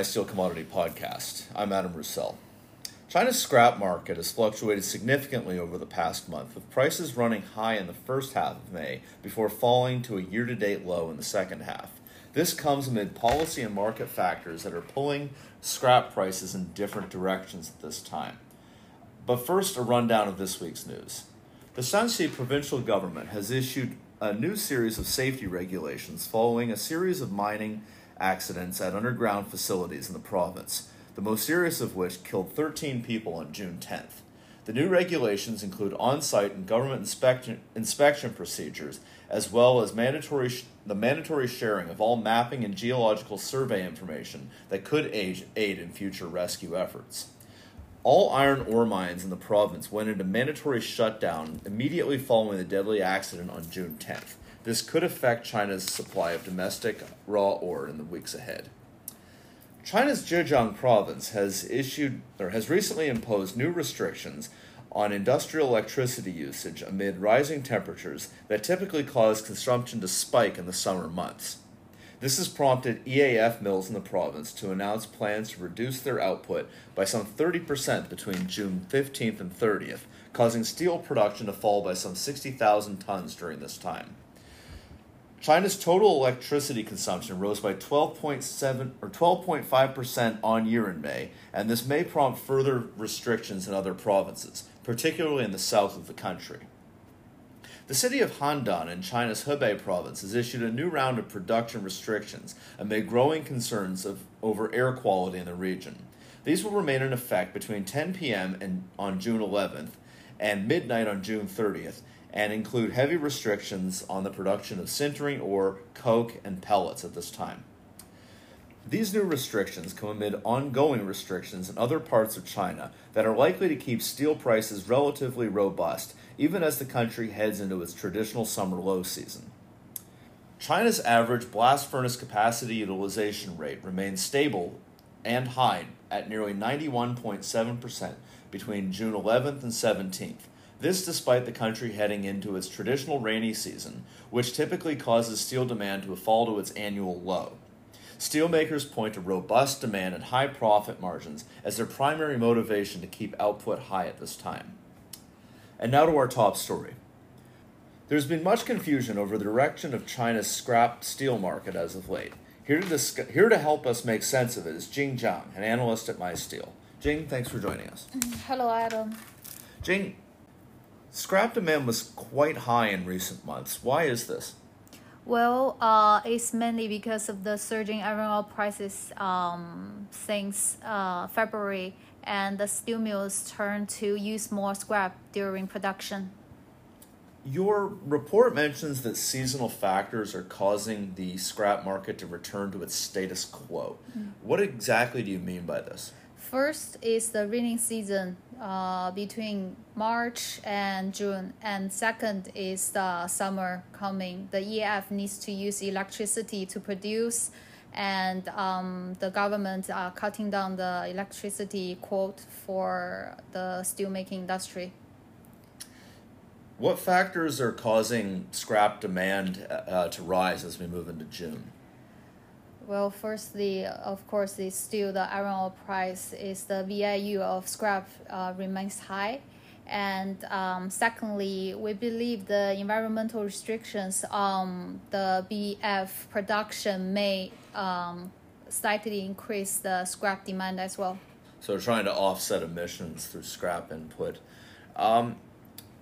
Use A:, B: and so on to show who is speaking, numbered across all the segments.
A: My Steel Commodity Podcast. I'm Adam Roussel. China's scrap market has fluctuated significantly over the past month, with prices running high in the first half of May before falling to a year to date low in the second half. This comes amid policy and market factors that are pulling scrap prices in different directions at this time. But first, a rundown of this week's news. The Shanxi provincial government has issued a new series of safety regulations following a series of mining accidents at underground facilities in the province the most serious of which killed 13 people on June 10th. The new regulations include on site and government inspection, inspection procedures, as well as mandatory sh- the mandatory sharing of all mapping and geological survey information that could aid, aid in future rescue efforts. All iron ore mines in the province went into mandatory shutdown immediately following the deadly accident on June 10th. This could affect China's supply of domestic raw ore in the weeks ahead. China's Zhejiang province has issued or has recently imposed new restrictions on industrial electricity usage amid rising temperatures that typically cause consumption to spike in the summer months. This has prompted EAF mills in the province to announce plans to reduce their output by some 30% between June 15th and 30th, causing steel production to fall by some 60,000 tons during this time. China's total electricity consumption rose by 12.7 or 12.5% on year in May, and this may prompt further restrictions in other provinces, particularly in the south of the country. The city of Handan in China's Hebei province has issued a new round of production restrictions amid growing concerns of, over air quality in the region. These will remain in effect between 10 p.m. And, on June 11th and midnight on June 30th, and include heavy restrictions on the production of sintering ore, coke, and pellets at this time. These new restrictions come amid ongoing restrictions in other parts of China that are likely to keep steel prices relatively robust even as the country heads into its traditional summer low season. China's average blast furnace capacity utilization rate remains stable and high at nearly 91.7% between June 11th and 17th, this despite the country heading into its traditional rainy season, which typically causes steel demand to fall to its annual low. Steelmakers point to robust demand and high profit margins as their primary motivation to keep output high at this time. And now to our top story. There's been much confusion over the direction of China's scrap steel market as of late. Here to, discuss, here to help us make sense of it is Jing Zhang, an analyst at MySteel. Jing, thanks for joining us. Mm-hmm.
B: Hello, Adam.
A: Jing, Scrap demand was quite high in recent months. Why is this?
B: Well, uh, it's mainly because of the surging iron ore prices um, since uh, February, and the steel mills turned to use more scrap during production.
A: Your report mentions that seasonal factors are causing the scrap market to return to its status quo. Mm. What exactly do you mean by this?
B: First is the rainy season uh, between March and June, and second is the summer coming. The EAF needs to use electricity to produce, and um, the government are cutting down the electricity quote for the steelmaking industry.
A: What factors are causing scrap demand uh, to rise as we move into June?
B: Well, firstly, of course, is still the iron ore price is the VIU of scrap uh, remains high. And um, secondly, we believe the environmental restrictions on the BF production may um, slightly increase the scrap demand as well.
A: So, trying to offset emissions through scrap input. Um,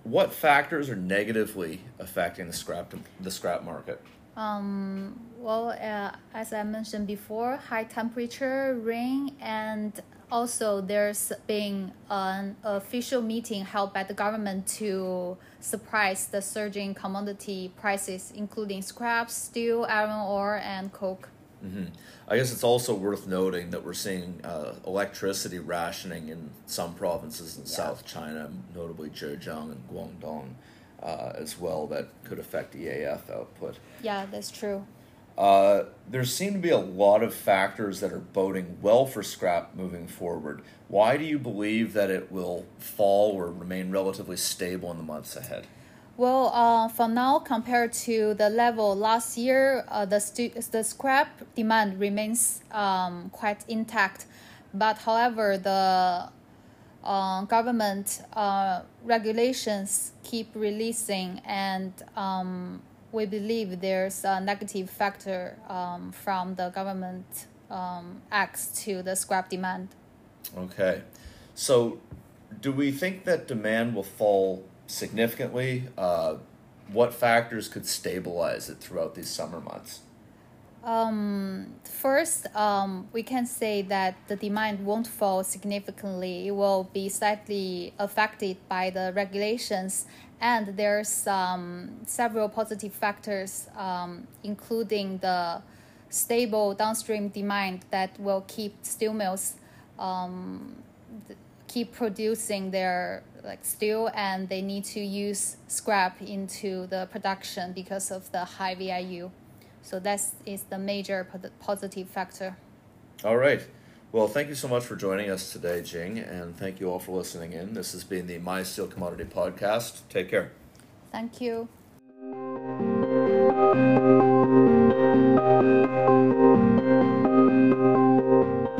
A: what factors are negatively affecting the scrap the scrap market?
B: Um, well, uh, as I mentioned before, high temperature, rain, and also there's been an official meeting held by the government to surprise the surging commodity prices, including scrap, steel, iron ore, and coke.
A: Mm-hmm. I guess it's also worth noting that we're seeing uh, electricity rationing in some provinces in yeah. South China, notably Zhejiang and Guangdong uh, as well that could affect EAF output.
B: Yeah, that's true.
A: Uh, there seem to be a lot of factors that are boding well for scrap moving forward. Why do you believe that it will fall or remain relatively stable in the months ahead?
B: Well, uh, for now, compared to the level last year, uh, the, stu- the scrap demand remains um, quite intact. But however, the uh, government uh, regulations keep releasing, and um, we believe there's a negative factor um, from the government um, acts to the scrap demand.
A: Okay. So, do we think that demand will fall significantly? Uh, what factors could stabilize it throughout these summer months?
B: Um, first, um, we can say that the demand won't fall significantly. It will be slightly affected by the regulations, and there's um, several positive factors, um, including the stable downstream demand that will keep steel mills um, keep producing their like steel and they need to use scrap into the production because of the high VIU. So that is the major positive factor.
A: All right. Well, thank you so much for joining us today, Jing, and thank you all for listening in. This has been the My Steel Commodity Podcast. Take care.
B: Thank you.